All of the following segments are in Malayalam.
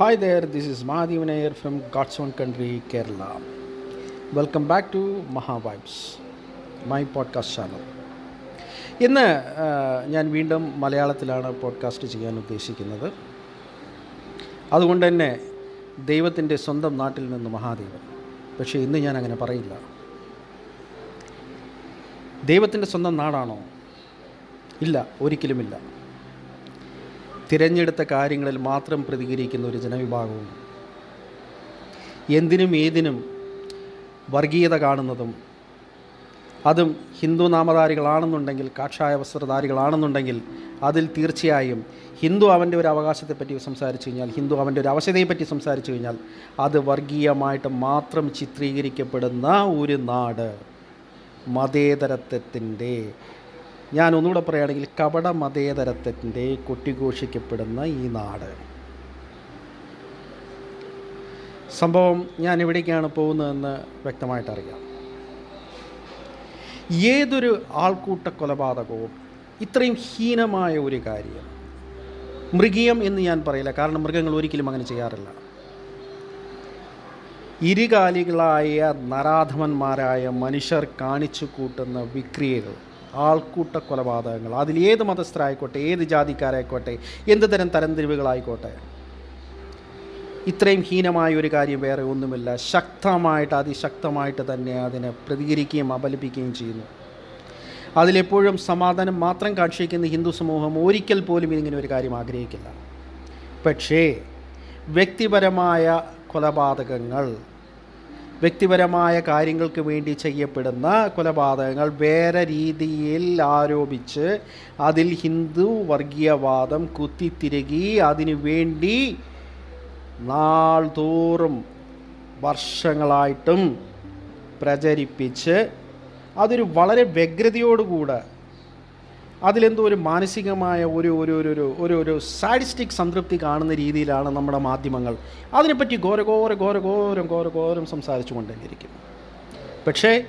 Hi there this is Mahadev Nair from God's own country Kerala welcome back to Mahavibes my podcast channel ഇന്ന് ഞാൻ വീണ്ടും മലയാളത്തിലാണ് പോഡ്കാസ്റ്റ് ചെയ്യാൻ ഉദ്ദേശിക്കുന്നത്. അതുകൊണ്ട് തന്നെ ദൈവത്തിന്റെ സ്വന്തം നാട്ടിൽ നിന്ന് മഹാദേവൻ. പക്ഷേ ഇന്ന് ഞാൻ അങ്ങനെ പറയില്ല. ദൈവത്തിന്റെ സ്വന്തം നാടാണോ? ഇല്ല ഒരിക്കലുമില്ല. തിരഞ്ഞെടുത്ത കാര്യങ്ങളിൽ മാത്രം പ്രതികരിക്കുന്ന ഒരു ജനവിഭാഗവും എന്തിനും ഏതിനും വർഗീയത കാണുന്നതും അതും ഹിന്ദു നാമധാരികളാണെന്നുണ്ടെങ്കിൽ കാക്ഷായ വസ്ത്രധാരികളാണെന്നുണ്ടെങ്കിൽ അതിൽ തീർച്ചയായും ഹിന്ദു അവന്റെ ഒരു അവകാശത്തെപ്പറ്റി സംസാരിച്ചു കഴിഞ്ഞാൽ ഹിന്ദു അവന്റെ ഒരു അവശതയെപ്പറ്റി സംസാരിച്ചു കഴിഞ്ഞാൽ അത് വർഗീയമായിട്ട് മാത്രം ചിത്രീകരിക്കപ്പെടുന്ന ഒരു നാട്. മതേതരത്വത്തിന്റെ ഞാൻ ഒന്നുകൂടെ പറയുകയാണെങ്കിൽ കപട മതേതരത്വത്തിന്റെ കൊട്ടിഘോഷിക്കപ്പെടുന്ന ഈ നാട്. സംഭവം ഞാൻ എവിടേക്കാണ് പോകുന്നതെന്ന് വ്യക്തമായിട്ട് അറിയാം ഏതൊരു ആൾക്കൂട്ട കൊലപാതകവും ഇത്രയും ഹീനമായ ഒരു കാര്യം മൃഗീയം എന്ന് ഞാൻ പറയില്ല കാരണം മൃഗങ്ങൾ ഒരിക്കലും അങ്ങനെ ചെയ്യാറില്ല. ഇരുകാലികളായ നരാധമന്മാരായ മനുഷ്യർ കാണിച്ചു കൂട്ടുന്ന വിക്രിയകൾ ആൾക്കൂട്ട കൊലപാതകങ്ങൾ അതിൽ ഏത് മതസ്ഥരായിക്കോട്ടെ ഏത് ജാതിക്കാരായിക്കോട്ടെ എന്ത് തരം തരംതിരിവുകളായിക്കോട്ടെ. ഇത്രയും ഹീനമായ ഒരു കാര്യം വേറെ ഒന്നുമില്ല. ശക്തമായിട്ട് അതിശക്തമായിട്ട് തന്നെ അതിനെ പ്രതികരിക്കുകയും അപലപിക്കുകയും ചെയ്യുന്നു. അതിലെപ്പോഴും സമാധാനം മാത്രം കാക്ഷിക്കുന്ന ഹിന്ദു സമൂഹം ഒരിക്കൽ പോലും ഇതിങ്ങനെ ഒരു കാര്യം ആഗ്രഹിക്കില്ല. പക്ഷേ വ്യക്തിപരമായ കൊലപാതകങ്ങൾ വ്യക്തിപരമായ കാര്യങ്ങൾക്ക് വേണ്ടി ചെയ്യപ്പെടുന്ന കൊലപാതകങ്ങൾ വേറെ രീതിയിൽ ആരോപിച്ച് അതിൽ ഹിന്ദു വർഗീയവാദം കുത്തിത്തിരുകി അതിനു വേണ്ടി നാൾതോറും വർഷങ്ങളായിട്ടും പ്രചരിപ്പിച്ച് അതൊരു വളരെ വ്യഗ്രതയോടുകൂടെ അതിലെന്തോ ഒരു മാനസികമായ ഒരു ഒരു ഒരു ഒരു ഒരു ഒരു സാഡിസ്റ്റിക് സംതൃപ്തി കാണുന്ന രീതിയിലാണ് നമ്മുടെ മാധ്യമങ്ങൾ. അതിനെപ്പറ്റി ഘോരഘോര ഘോരഘോരം ഘോരഘോരം സംസാരിച്ചു കൊണ്ടേയിരിക്കും പക്ഷേ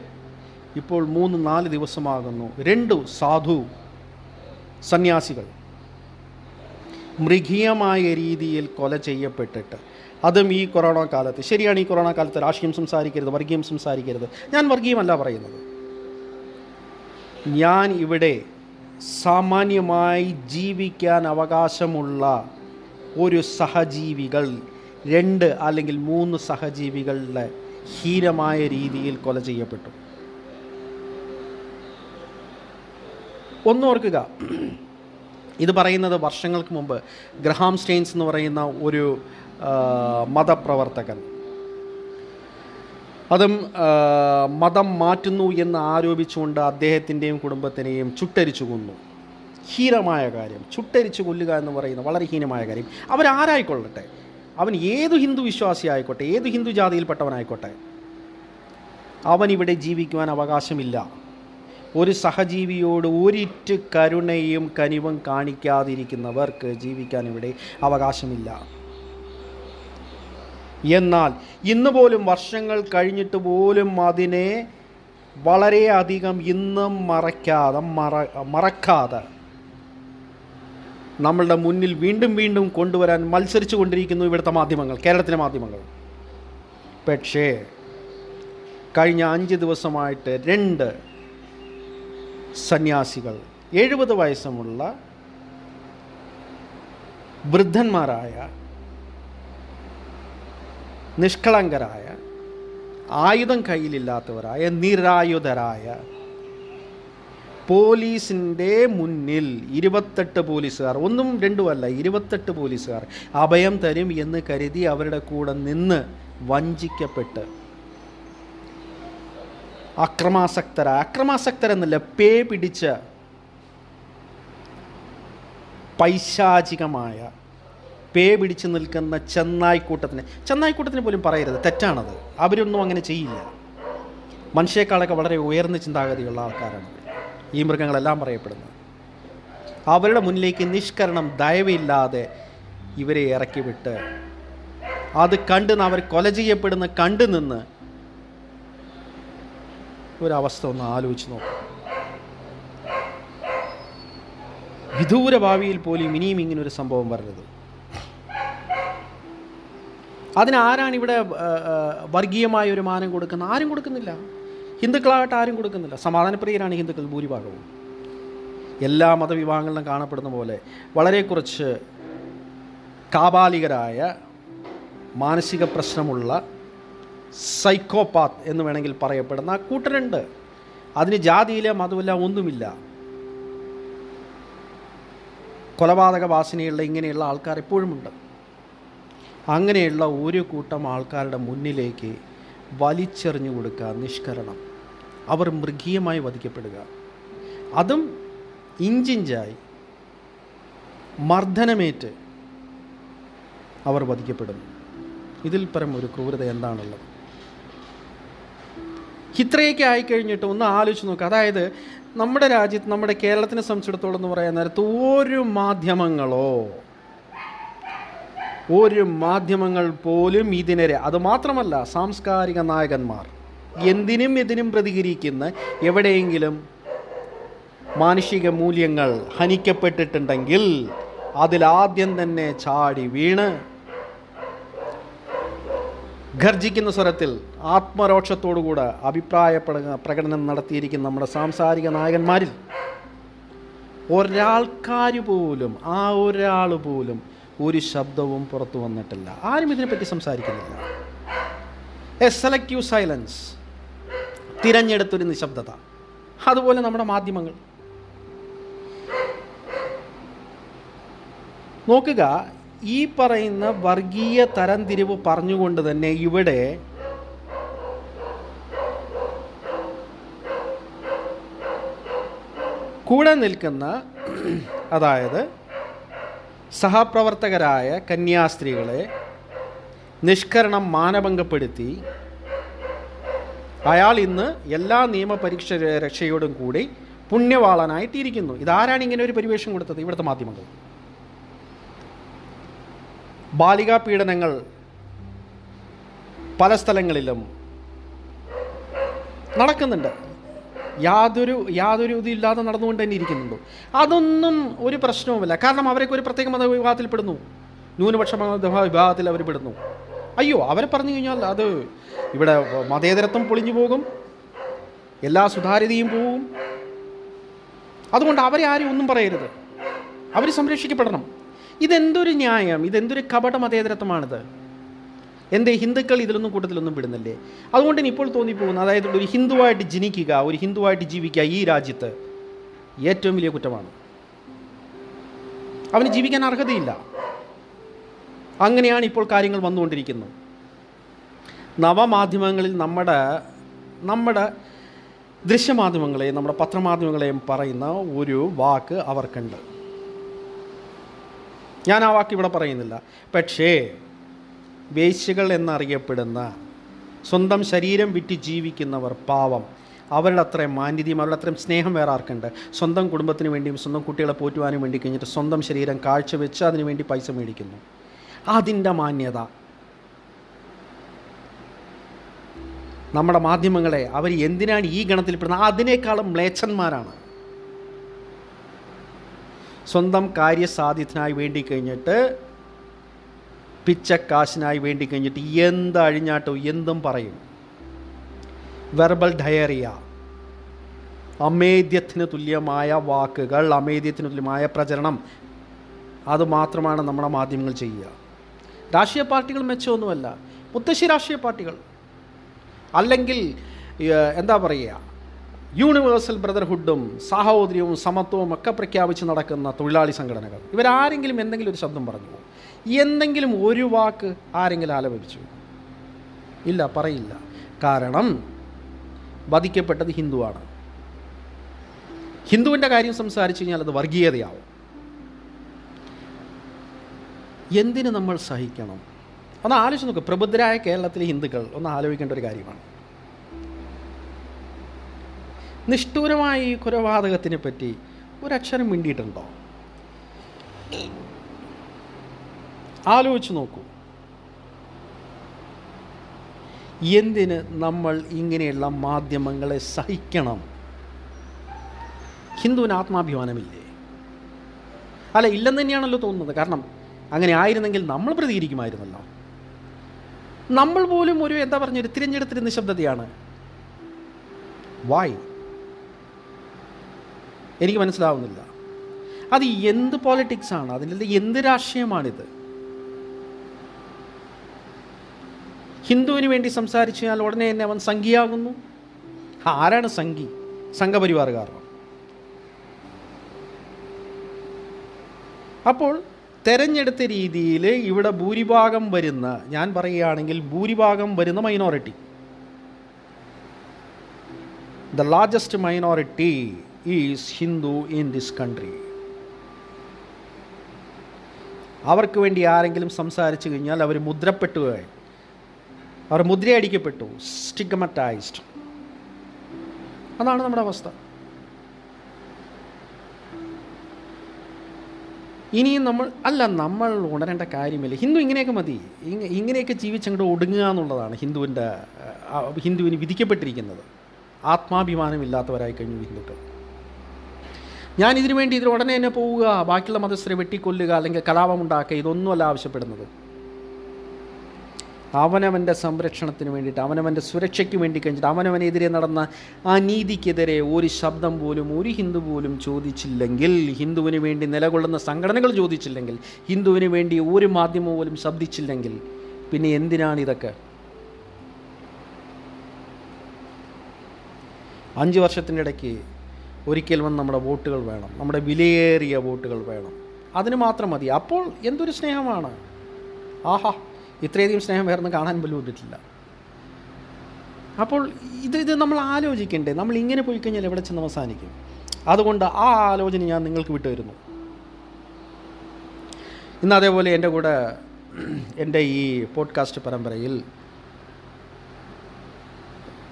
ഇപ്പോൾ മൂന്ന് നാല് ദിവസമാകുന്നു. രണ്ടു സാധു സന്യാസികൾ മൃഗീയമായ രീതിയിൽ കൊല ചെയ്യപ്പെട്ടിട്ട്. അതും ഈ കൊറോണ കാലത്ത്. ശരിയാണ് ഈ കൊറോണ കാലത്ത് രാഷ്ട്രീയം സംസാരിക്കരുത് വർഗീയം സംസാരിക്കരുത്. ഞാൻ വർഗീയമല്ല പറയുന്നത്. ഞാൻ ഇവിടെ സാമാന്യമായി ജീവിക്കാൻ അവകാശമുള്ള ഒരു സഹജീവികൾ രണ്ട് അല്ലെങ്കിൽ മൂന്ന് സഹജീവികളുടെ ഹീനമായ രീതിയിൽ കൊല ചെയ്യപ്പെട്ടു. ഒന്നോർക്കുക ഇത് പറയുന്നത് വർഷങ്ങൾക്ക് മുമ്പ് ഗ്രഹാം സ്റ്റെയിൻസ് എന്ന് പറയുന്ന ഒരു മതപ്രവർത്തകൻ. അതും മതം മാറ്റുന്നു എന്ന് ആരോപിച്ചുകൊണ്ട് അദ്ദേഹത്തിന്റെയും കുടുംബത്തിനെയും ചുട്ടരിച്ചു കൊന്നു. ഹീനമായ കാര്യം. ചുട്ടരിച്ചു കൊല്ലുക എന്ന് പറയുന്ന വളരെ ഹീനമായ കാര്യം. അവരാരായിക്കൊള്ളട്ടെ? അവൻ ഏതു ഹിന്ദു വിശ്വാസി ആയിക്കോട്ടെ ഏത് ഹിന്ദു ജാതിയിൽപ്പെട്ടവനായിക്കോട്ടെ അവനിവിടെ ജീവിക്കുവാൻ അവകാശമില്ല. ഒരു സഹജീവിയോട് ഒരിറ്റ് കരുണയും കനിവും കാണിക്കാതിരിക്കുന്നവർക്ക് ജീവിക്കാൻ ഇവിടെ അവകാശമില്ല. എന്നാൽ ഇന്ന് പോലും വർഷങ്ങൾ കഴിഞ്ഞിട്ട് പോലും അതിനെ വളരെയധികം ഇന്നും മറയ്ക്കാതെ മറ മറക്കാതെ നമ്മളുടെ മുന്നിൽ വീണ്ടും വീണ്ടും കൊണ്ടുവരാൻ മത്സരിച്ചു കൊണ്ടിരിക്കുന്നു ഇവിടുത്തെ മാധ്യമങ്ങൾ കേരളത്തിലെ മാധ്യമങ്ങൾ. പക്ഷേ കഴിഞ്ഞ അഞ്ച് ദിവസമായിട്ട് രണ്ട് സന്യാസികൾ എഴുപത് വയസ്സുമുള്ള വൃദ്ധന്മാരായ നിഷ്കളങ്കരായ ആയുധം കയ്യിലില്ലാത്തവരായ നിരായുധരായ പോലീസിന്റെ മുന്നിൽ ഇരുപത്തെട്ട് പോലീസുകാർ ഒന്നും രണ്ടുമല്ല ഇരുപത്തെട്ട് പോലീസുകാർ അഭയം തരും എന്ന് കരുതി അവരുടെ കൂടെ നിന്ന് വഞ്ചിക്കപ്പെട്ട് അക്രമാസക്തര അക്രമാസക്തരെന്നല്ല പേ പിടിച്ച പൈശാചികമായ പേ പിടിച്ച് നിൽക്കുന്ന ചെന്നായിക്കൂട്ടത്തിന് ചെന്നായിക്കൂട്ടത്തിന് പോലും പറയരുത്. തെറ്റാണത്. അവരൊന്നും അങ്ങനെ ചെയ്യില്ല. മനുഷ്യക്കാളൊക്കെ വളരെ ഉയർന്ന ചിന്താഗതിയുള്ള ആൾക്കാരാണ് ഈ മൃഗങ്ങളെല്ലാം പറയപ്പെടുന്നത്. അവരുടെ മുന്നിലേക്ക് നിഷ്കരണം ദയവില്ലാതെ ഇവരെ ഇറക്കി വിട്ട് അത് കണ്ട് അവർ കൊല ചെയ്യപ്പെടുന്ന കണ്ടു നിന്ന് ഒരവസ്ഥ ഒന്ന് ആലോചിച്ച് നോക്കാം. വിദൂര ഭാവിയിൽ പോലും ഇനിയും ഇങ്ങനൊരു സംഭവം വരരുത്. അതിനാരാണ് ഇവിടെ വർഗീയമായ ഒരു മാനം കൊടുക്കുന്നത്? ആരും കൊടുക്കുന്നില്ല. ഹിന്ദുക്കളായിട്ട് ആരും കൊടുക്കുന്നില്ല. സമാധാനപ്രിയരാണ് ഹിന്ദുക്കൾ ഭൂരിഭാഗവും. എല്ലാ മതവിഭാഗങ്ങളിലും കാണപ്പെടുന്ന പോലെ വളരെ കുറച്ച് കാബാലികരായ മാനസിക പ്രശ്നമുള്ള സൈക്കോപാത്ത് എന്ന് വേണമെങ്കിൽ പറയപ്പെടുന്ന കൂട്ടരുണ്ട്. അതിന് ജാതിയിലെ മതമില്ല ഒന്നുമില്ല. കൊലപാതക വാസനയുള്ള ഇങ്ങനെയുള്ള ആൾക്കാർ എപ്പോഴുമുണ്ട്. അങ്ങനെയുള്ള ഒരു കൂട്ടം ആൾക്കാരുടെ മുന്നിലേക്ക് വലിച്ചെറിഞ്ഞു കൊടുക്കുക നിഷ്കരണം. അവർ മൃഗീയമായി വധിക്കപ്പെടുക. അതും ഇഞ്ചിഞ്ചായി മർദ്ദനമേറ്റ് അവർ വധിക്കപ്പെടും ഇതിൽ പരം ഒരു ക്രൂരത എന്താണുള്ളത്? ഇത്രയൊക്കെ ആയിക്കഴിഞ്ഞിട്ട് ഒന്ന് ആലോചിച്ച് നോക്കുക അതായത് നമ്മുടെ രാജ്യത്ത് നമ്മുടെ കേരളത്തിനെ സംബന്ധിച്ചിടത്തോളം എന്ന് പറയാൻ നേരത്ത് ഒരു മാധ്യമങ്ങളോ ഒരു മാധ്യമങ്ങൾ പോലും ഇതിനെതിരെ അതുമാത്രമല്ല സാംസ്കാരിക നായകന്മാർ എന്തിനും ഇതിനും പ്രതികരിക്കുന്ന എവിടെയെങ്കിലും മാനുഷിക മൂല്യങ്ങൾ ഹനിക്കപ്പെട്ടിട്ടുണ്ടെങ്കിൽ അതിലാദ്യം തന്നെ ചാടി വീണ് ഗർജിക്കുന്ന സ്വരത്തിൽ ആത്മരോക്ഷത്തോടുകൂടെ അഭിപ്രായ പ്രകടനം നടത്തിയിരിക്കുന്ന നമ്മുടെ സാംസ്കാരിക നായകന്മാരിൽ ഒരാൾക്കാർ പോലും ആ ഒരാൾ പോലും ഒരു ശബ്ദവും പുറത്തു വന്നിട്ടില്ല. ആരും ഇതിനെപ്പറ്റി സംസാരിക്കുന്നില്ല. എ സെലക്റ്റീവ് സൈലൻസ് തിരഞ്ഞെടുത്തൊരു നിശബ്ദത. അതുപോലെ നമ്മുടെ മാധ്യമങ്ങൾ. നോക്കുക ഈ പറയുന്ന വർഗീയ തരംതിരിവ് പറഞ്ഞുകൊണ്ട് തന്നെ ഇവിടെ കൂടെ നിൽക്കുന്ന അതായത് സഹപ്രവർത്തകരായ കന്യാസ്ത്രീകളെ നിഷ്കരണം മാനഭംഗപ്പെടുത്തി അയാൾ ഇന്ന് എല്ലാ നിയമപരീക്ഷ രക്ഷയോടും കൂടി പുണ്യവാളനായിട്ടിരിക്കുന്നു ഇതാരാണ് ഇങ്ങനെ ഒരു പരിവേഷം കൊടുത്തത്? ഇവിടുത്തെ മാധ്യമങ്ങൾ. ബാലികാ പീഡനങ്ങൾ പല സ്ഥലങ്ങളിലും നടക്കുന്നുണ്ട്. യാതൊരു യാതൊരു ഇതില്ലാതെ നടന്നുകൊണ്ട് തന്നെ ഇരിക്കുന്നുണ്ടോ. അതൊന്നും ഒരു പ്രശ്നവുമില്ല. കാരണം അവരൊക്കെ ഒരു പ്രത്യേക മതവിഭാഗത്തിൽ പെടുന്നു ന്യൂനപക്ഷ വിഭാഗത്തിൽ അവർ പെടുന്നു അയ്യോ അവരെ പറഞ്ഞു കഴിഞ്ഞാൽ അത് ഇവിടെ മതേതരത്വം പൊളിഞ്ഞു പോകും. എല്ലാ സുതാര്യതയും പോകും അതുകൊണ്ട് അവരെ ആരും ഒന്നും പറയരുത്. അവർ സംരക്ഷിക്കപ്പെടണം. ഇതെന്തൊരു ന്യായം? ഇതെന്തൊരു കപട മതേതരത്വമാണിത്? എന്തേ ഹിന്ദുക്കൾ ഇതിലൊന്നും കൂട്ടത്തിലൊന്നും പെടുന്നില്ലേ അതുകൊണ്ട് ഇനി ഇപ്പോൾ തോന്നിപ്പോകുന്നു അതായത് ഒരു ഹിന്ദുവായിട്ട് ജനിക്കുക ഒരു ഹിന്ദുവായിട്ട് ജീവിക്കുക ഈ രാജ്യത്ത് ഏറ്റവും വലിയ കുറ്റമാണ്. അവന് ജീവിക്കാൻ അർഹതയില്ല. അങ്ങനെയാണ് ഇപ്പോൾ കാര്യങ്ങൾ വന്നുകൊണ്ടിരിക്കുന്നത്. നവമാധ്യമങ്ങളിൽ നമ്മുടെ നമ്മുടെ ദൃശ്യമാധ്യമങ്ങളെയും നമ്മുടെ പത്രമാധ്യമങ്ങളെയും പറയുന്ന ഒരു വാക്ക് അവർക്കുണ്ട്. ഞാൻ ആ വാക്ക് ഇവിടെ പറയുന്നില്ല. പക്ഷേ വേശ്യകൾ എന്നറിയപ്പെടുന്ന സ്വന്തം ശരീരം വിറ്റ് ജീവിക്കുന്നവർ പാവം. അവരുടെ അത്രയും മാന്യതയും അവരുടെ അത്രയും സ്നേഹം വേറെ ആർക്കുണ്ട്? സ്വന്തം കുടുംബത്തിന് വേണ്ടിയും സ്വന്തം കുട്ടികളെ പോറ്റുവാനും വേണ്ടി കഴിഞ്ഞിട്ട് സ്വന്തം ശരീരം കാഴ്ചവെച്ച് അതിനു വേണ്ടി പൈസ മേടിക്കുന്നു. അതിന്റെ മാന്യത. നമ്മുടെ മാധ്യമങ്ങളെ അവർ എന്തിനാണ് ഈ ഗണത്തിൽപ്പെടുന്നത് അതിനേക്കാളും മ്ലേച്ഛന്മാരാണ്. സ്വന്തം കാര്യസാധ്യത്തിനായി വേണ്ടി കഴിഞ്ഞിട്ട് പിച്ചക്കാശിനായി വേണ്ടി കഴിഞ്ഞിട്ട് എന്ത് അഴിഞ്ഞാട്ടോ എന്തും പറയും. വെർബൽ ഡയറിയ അമേദ്യത്തിന് തുല്യമായ വാക്കുകൾ അമേദ്യത്തിന് തുല്യമായ പ്രചരണം. അത് മാത്രമാണ് നമ്മുടെ മാധ്യമങ്ങൾ ചെയ്യുക. രാഷ്ട്രീയ പാർട്ടികൾ മെച്ചമൊന്നുമല്ല. മുത്തശ്ശി രാഷ്ട്രീയ പാർട്ടികൾ. അല്ലെങ്കിൽ എന്താ പറയുക? യൂണിവേഴ്സൽ ബ്രദർഹുഡും സാഹോദര്യവും സമത്വവും ഒക്കെ പ്രഖ്യാപിച്ച് നടക്കുന്ന തൊഴിലാളി സംഘടനകൾ. ഇവരാരെങ്കിലും എന്തെങ്കിലും ഒരു ശബ്ദം പറഞ്ഞു എന്തെങ്കിലും ഒരു വാക്ക് ആരെങ്കിലും ആലപിച്ചു? ഇല്ല പറയില്ല. കാരണം വധിക്കപ്പെട്ടത് ഹിന്ദുവാണ്. ഹിന്ദുവിന്റെ കാര്യം സംസാരിച്ചു കഴിഞ്ഞാൽ അത് വർഗീയതയാവും. എന്തിന് നമ്മൾ സഹിക്കണം? ഒന്ന് ആലോചിച്ച് നോക്ക്. പ്രബുദ്ധരായ കേരളത്തിലെ ഹിന്ദുക്കൾ ഒന്ന് ആലോചിക്കേണ്ട ഒരു കാര്യമാണ്. നിഷ്ഠൂരമായ ഈ കൊലപാതകത്തിനെ പറ്റി ഒരക്ഷരം മിണ്ടിയിട്ടുണ്ടോ? ആലോചിച്ച് നോക്കൂ. എന്തിന് നമ്മൾ ഇങ്ങനെയുള്ള മാധ്യമങ്ങളെ സഹിക്കണം? ഹിന്ദുവിന് ആത്മാഭിമാനമില്ലേ? അല്ല ഇല്ലെന്ന് തന്നെയാണല്ലോ തോന്നുന്നത്. കാരണം അങ്ങനെ ആയിരുന്നെങ്കിൽ നമ്മൾ പ്രതികരിക്കുമായിരുന്നല്ലോ. നമ്മൾ പോലും ഒരു എന്താ പറഞ്ഞ ഒരു തിരഞ്ഞെടുത്തിരുന്ന നിശബ്ദതയാണ് വായ് എനിക്ക് മനസ്സിലാവുന്നില്ല. അത് എന്ത് പോളിറ്റിക്സാണ് അതിന്റെ എന്ത് രാഷ്ട്രീയമാണിത്? ഹിന്ദുവിന് വേണ്ടി സംസാരിച്ചു കഴിഞ്ഞാൽ ഉടനെ തന്നെ അവൻ സംഘിയാകുന്നു. ആരാണ് സംഘി? സംഘപരിവാറുകാരൻ അപ്പോൾ തെരഞ്ഞെടുത്ത രീതിയിൽ ഇവിടെ ഭൂരിഭാഗം വരുന്ന ഞാൻ പറയുകയാണെങ്കിൽ ഭൂരിഭാഗം വരുന്ന minority the largest minority is Hindu in this country അവർക്ക് വേണ്ടി ആരെങ്കിലും സംസാരിച്ചു കഴിഞ്ഞാൽ അവർ മുദ്രപ്പെട്ടു അവർ മുദ്രയടിക്കപ്പെട്ടു സ്റ്റിഗ്മറ്റൈസ്ഡ് അതാണ് നമ്മുടെ അവസ്ഥ. ഇനിയും നമ്മൾ അല്ല നമ്മൾ ഉണരേണ്ട കാര്യമില്ല. ഹിന്ദു ഇങ്ങനെയൊക്കെ മതി. ഇങ്ങ- ഇങ്ങനെയൊക്കെ ജീവിച്ചങ്ങോട്ട് ഒടുങ്ങുക എന്നുള്ളതാണ് ഹിന്ദുവിന്റെ ഹിന്ദുവിന് വിധിക്കപ്പെട്ടിരിക്കുന്നത്. ആത്മാഭിമാനമില്ലാത്തവരായി കഴിഞ്ഞു ഹിന്ദുക്കൾ. ഞാൻ ഇതിനു വേണ്ടി ഇതിൽ ഉടനെ തന്നെ പോവുക ബാക്കിയുള്ള മതസ്ഥരെ വെട്ടിക്കൊല്ലുക അല്ലെങ്കിൽ കലാപമുണ്ടാക്കുക ഇതൊന്നുമല്ല ആവശ്യപ്പെടുന്നത്. അവനവന്റെ സംരക്ഷണത്തിന് വേണ്ടിയിട്ട് അവനവന്റെ സുരക്ഷയ്ക്ക് വേണ്ടി കഴിഞ്ഞിട്ട് അവനവനെതിരെ നടന്ന ആ നീതിക്കെതിരെ ഒരു ശബ്ദം പോലും ഒരു ഹിന്ദു പോലും ചോദിച്ചില്ലെങ്കിൽ ഹിന്ദുവിന് വേണ്ടി നിലകൊള്ളുന്ന സംഘടനകൾ ചോദിച്ചില്ലെങ്കിൽ ഹിന്ദുവിന് വേണ്ടി ഒരു മാധ്യമം പോലും ശബ്ദിച്ചില്ലെങ്കിൽ പിന്നെ എന്തിനാണ് ഇതൊക്കെ? അഞ്ച് വർഷത്തിന്റെ ഇടയ്ക്ക് ഒരിക്കൽ വന്ന് നമ്മുടെ വോട്ടുകൾ വേണം നമ്മുടെ വിലയേറിയ വോട്ടുകൾ വേണം. അതിന് മാത്രം മതി. അപ്പോൾ എന്തൊരു സ്നേഹമാണ്? ആഹാ. ഇത്രയധികം സ്നേഹം വേറെ കാണാൻ പോലും പറ്റില്ല അപ്പോൾ ഇത് ഇത് നമ്മൾ ആലോചിക്കണ്ടേ? നമ്മൾ ഇങ്ങനെ പോയി കഴിഞ്ഞാൽ എവിടെ ചെന്ന് അവസാനിക്കും? അതുകൊണ്ട് ആ ആലോചന ഞാൻ നിങ്ങൾക്ക് വിട്ടുവരുന്നു ഇന്ന് അതേപോലെ എന്റെ കൂടെ എന്റെ ഈ പോഡ്കാസ്റ്റ് പരമ്പരയിൽ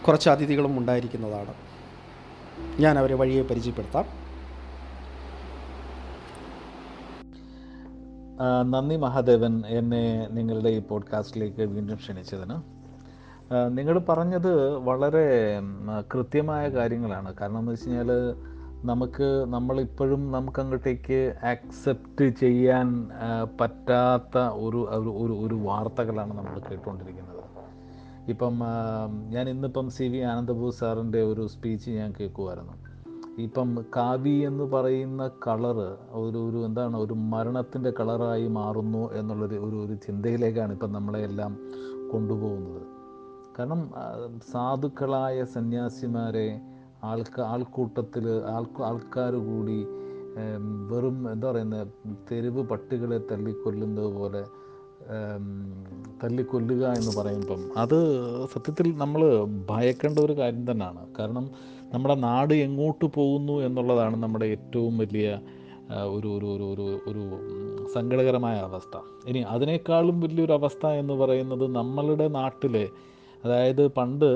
കുറച്ച് അതിഥികളും ഉണ്ടായിരിക്കുന്നതാണ്. ഞാൻ അവരെ വഴിയെ പരിചയപ്പെടുത്താം. നന്ദി മഹാദേവൻ എന്നെ നിങ്ങളുടെ ഈ പോഡ്കാസ്റ്റിലേക്ക് വീണ്ടും ക്ഷണിച്ചതിന്. നിങ്ങൾ പറഞ്ഞത് വളരെ കൃത്യമായ കാര്യങ്ങളാണ്. കാരണം എന്ന് വെച്ച് കഴിഞ്ഞാൽ നമുക്ക് നമ്മളിപ്പോഴും നമുക്ക് അങ്ങോട്ടേക്ക് ആക്സെപ്റ്റ് ചെയ്യാൻ പറ്റാത്ത ഒരു ഒരു ഒരു വാർത്തകളാണ് നമ്മൾ കേട്ടുകൊണ്ടിരിക്കുന്നത്. ഇപ്പം ഞാൻ ഇന്നിപ്പം സി വി ആനന്ദപൂർ സാറിന്റെ ഒരു സ്പീച്ച് ഞാൻ കേൾക്കുമായിരുന്നു ഇപ്പം കാവി എന്ന് പറയുന്ന കളറ് ഒരു ഒരു എന്താണ് ഒരു മരണത്തിന്റെ കളറായി മാറുന്നു എന്നുള്ളൊരു ഒരു ഒരു ചിന്തയിലേക്കാണ് ഇപ്പം നമ്മളെ എല്ലാം കൊണ്ടുപോകുന്നത്. കാരണം സാധുക്കളായ സന്യാസിമാരെ ആൾക്ക ആൾക്കൂട്ടത്തിൽ ആൾ ആൾക്കാർ കൂടി വെറും എന്താ പറയുന്നത് തെരുവ് പട്ടികളെ തല്ലിക്കൊല്ലുന്നത് പോലെ തല്ലിക്കൊല്ലുക എന്ന് പറയുമ്പം അത് സത്യത്തിൽ നമ്മൾ ഭയക്കേണ്ട ഒരു കാര്യം തന്നെയാണ് കാരണം നമ്മുടെ നാട് എങ്ങോട്ട് പോകുന്നു എന്നുള്ളതാണ് നമ്മുടെ ഏറ്റവും വലിയ ഒരു ഒരു ഒരു ഒരു ഒരു സങ്കടകരമായ അവസ്ഥ. ഇനി അതിനേക്കാളും വലിയൊരു അവസ്ഥ എന്ന് പറയുന്നത് നമ്മളുടെ നാട്ടിലെ അതായത് പണ്ട്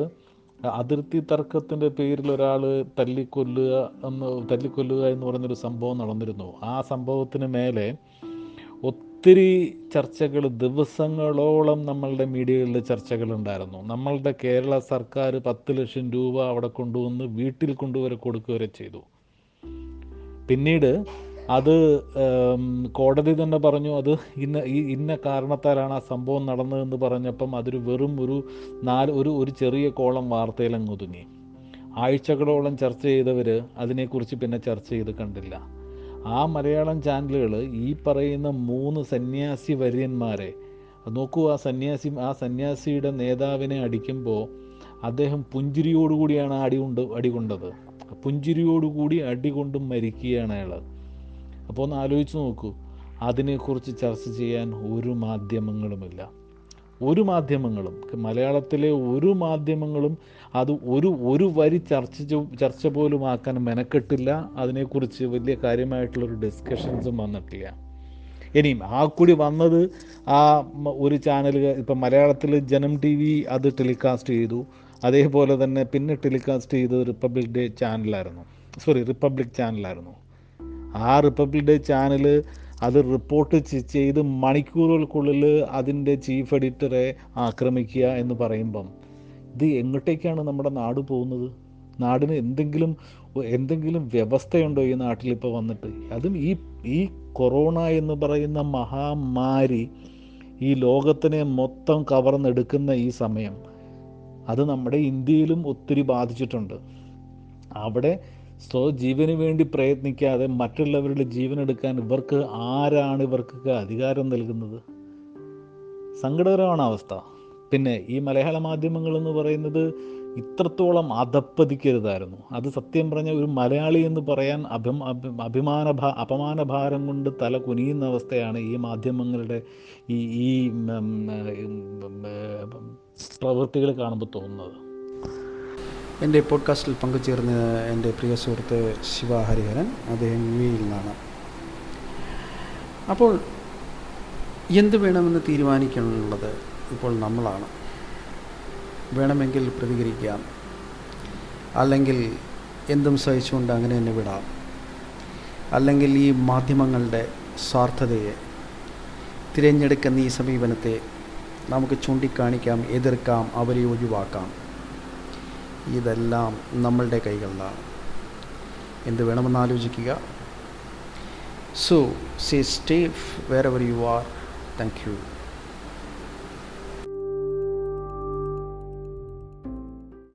അതിർത്തി തർക്കത്തിന്റെ പേരിൽ ഒരാൾ തല്ലിക്കൊല്ലുക എന്ന് തല്ലിക്കൊല്ലുക എന്ന് പറയുന്നൊരു സംഭവം നടന്നിരുന്നു. ആ സംഭവത്തിന് മേലെ ഒത്തിരി ചർച്ചകൾ ദിവസങ്ങളോളം നമ്മളുടെ മീഡിയകളിൽ ചർച്ചകളുണ്ടായിരുന്നു. നമ്മളുടെ കേരള സർക്കാർ പത്ത് ലക്ഷം രൂപ അവിടെ കൊണ്ടുവന്ന് വീട്ടിൽ കൊണ്ടുവരെ കൊടുക്കുക ചെയ്തു. പിന്നീട് അത് കോടതി തന്നെ പറഞ്ഞു അത് ഇന്ന ഈ ഇന്ന കാരണത്താലാണ് ആ സംഭവം നടന്നതെന്ന് പറഞ്ഞപ്പം അതൊരു വെറും ഒരു നാല് ഒരു ഒരു ചെറിയ കോളം വാർത്തയിലങ്ങ് ഒതുങ്ങി. ആഴ്ചകളോളം ചർച്ച ചെയ്തവർ അതിനെക്കുറിച്ച് പിന്നെ ചർച്ച ചെയ്ത് കണ്ടില്ല. ആ മലയാളം ചാനലുകൾ ഈ പറയുന്ന മൂന്ന് സന്യാസി വര്യന്മാരെ നോക്കൂ ആ സന്യാസി ആ സന്യാസിയുടെ നേതാവിനെ അടിക്കുമ്പോൾ അദ്ദേഹം പുഞ്ചിരിയോടുകൂടിയാണ് അടി കൊണ്ട് അടികൊണ്ടത് പുഞ്ചിരിയോടുകൂടി അടികൊണ്ട് മരിക്കുകയാണ് അയാൾ അപ്പോൾ ഒന്ന് ആലോചിച്ച് നോക്കൂ. അതിനെക്കുറിച്ച് ചർച്ച ചെയ്യാൻ ഒരു മാധ്യമങ്ങളുമില്ല. ഒരു മാധ്യമങ്ങളും മലയാളത്തിലെ ഒരു മാധ്യമങ്ങളും അത് ഒരു ഒരു വരി ചർച്ച ചർച്ച പോലും ആക്കാൻ മെനക്കെട്ടില്ല. അതിനെക്കുറിച്ച് വലിയ കാര്യമായിട്ടുള്ളൊരു ഡിസ്കഷൻസും വന്നിട്ടില്ല. ഇനിയും ആ കൂടി വന്നത് ആ ഒരു ചാനൽ ഇപ്പം മലയാളത്തിൽ ജനം ടി വി അത് ടെലികാസ്റ്റ് ചെയ്തു. അതേപോലെ തന്നെ പിന്നെ ടെലികാസ്റ്റ് ചെയ്തത് റിപ്പബ്ലിക് ഡേ ചാനലായിരുന്നു സോറി റിപ്പബ്ലിക് ചാനലായിരുന്നു ആ റിപ്പബ്ലിക് ഡേ ചാനൽ അത് റിപ്പോർട്ട് ചെയ്ത് മണിക്കൂറുകൾക്കുള്ളിൽ അതിന്റെ ചീഫ് എഡിറ്ററെ ആക്രമിക്കുക എന്ന് പറയുമ്പം ഇത് എങ്ങോട്ടേക്കാണ് നമ്മുടെ നാട് പോകുന്നത്? നാടിന് എന്തെങ്കിലും എന്തെങ്കിലും വ്യവസ്ഥയുണ്ടോ ഈ നാട്ടിൽ ഇപ്പോൾ വന്നിട്ട്? അതും ഈ ഈ കൊറോണ എന്ന് പറയുന്ന മഹാമാരി ഈ ലോകത്തിനെ മൊത്തം കവർന്നെടുക്കുന്ന ഈ സമയം അത് നമ്മുടെ ഇന്ത്യയിലും ഒത്തിരി ബാധിച്ചിട്ടുണ്ട്. അവിടെ സ്വജീവന് വേണ്ടി പ്രയത്നിക്കാതെ മറ്റുള്ളവരുടെ ജീവൻ എടുക്കാൻ ഇവർക്ക് ആരാണ് ഇവർക്കൊക്കെ അധികാരം നൽകുന്നത്? സങ്കടകരമാണ് അവസ്ഥ. പിന്നെ ഈ മലയാള മാധ്യമങ്ങൾ എന്ന് പറയുന്നത് ഇത്രത്തോളം അധപ്പതിക്കരുതായിരുന്നു. അത് സത്യം പറഞ്ഞ ഒരു മലയാളി എന്ന് പറയാൻ അഭി അഭി- അഭിമാന ഭാ അപമാനഭാരം കൊണ്ട് തല കുനിയുന്ന അവസ്ഥയാണ് ഈ മാധ്യമങ്ങളുടെ ഈ ഈ പ്രവൃത്തികൾ കാണുമ്പോൾ തോന്നുന്നത്. എന്റെ പോഡ്കാസ്റ്റിൽ പങ്കുചേർന്ന എന്റെ പ്രിയ സുഹൃത്ത് ശിവ ഹരിഹരൻ അദ്ദേഹം യു എയിൽ നിന്നാണ്. അപ്പോൾ എന്ത് വേണമെന്ന് തീരുമാനിക്കാനുള്ളത് ഇപ്പോൾ നമ്മളാണ്. വേണമെങ്കിൽ പ്രതികരിക്കാം. അല്ലെങ്കിൽ എന്തും സഹിച്ചുകൊണ്ട് അങ്ങനെ തന്നെ വിടാം. അല്ലെങ്കിൽ ഈ മാധ്യമങ്ങളുടെ സ്വാർത്ഥതയെ തിരഞ്ഞെടുക്കുന്ന ഈ സമീപനത്തെ നമുക്ക് ചൂണ്ടിക്കാണിക്കാം എതിർക്കാം അവരെ ഒഴിവാക്കാം. ഇതെല്ലാം നമ്മളുടെ കൈകളിലാണ്. എന്ത് വേണമെന്ന് ആലോചിക്കുക. So see stay wherever you are thank you